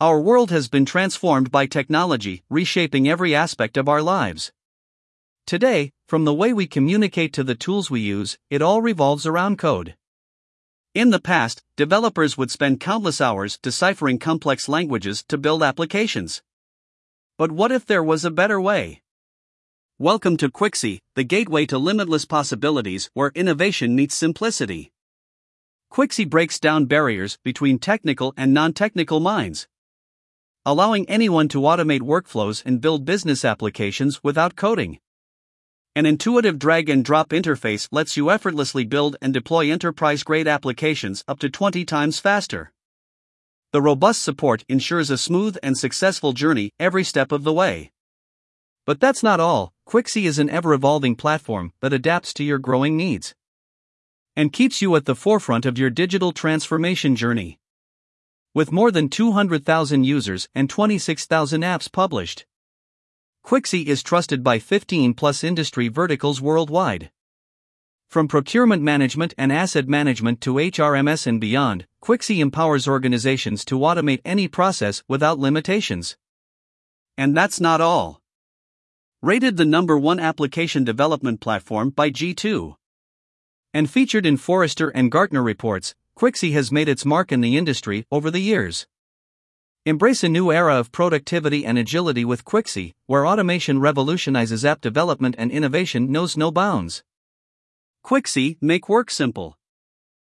Our world has been transformed by technology, reshaping every aspect of our lives. Today, from the way we communicate to the tools we use, it all revolves around code. In the past, developers would spend countless hours deciphering complex languages to build applications. But what if there was a better way? Welcome to Quixy, the gateway to limitless possibilities where innovation meets simplicity. Quixy breaks down barriers between technical and non technical minds, allowing anyone to automate workflows and build business applications without coding. An intuitive drag and drop interface lets you effortlessly build and deploy enterprise grade applications up to 20 times faster. The robust support ensures a smooth and successful journey every step of the way. But that's not all, Quixy is an ever evolving platform that adapts to your growing needs and keeps you at the forefront of your digital transformation journey. With more than 200,000 users and 26,000 apps published, Quixy is trusted by 15 plus industry verticals worldwide. From procurement management and asset management to HRMS and beyond, Quixy empowers organizations to automate any process without limitations. And that's not all. Rated the number one application development platform by G2. And featured in Forrester and Gartner reports, Quixy has made its mark in the industry over the years. Embrace a new era of productivity and agility with Quixy, where automation revolutionizes app development and innovation knows no bounds. Quixy, make work simple.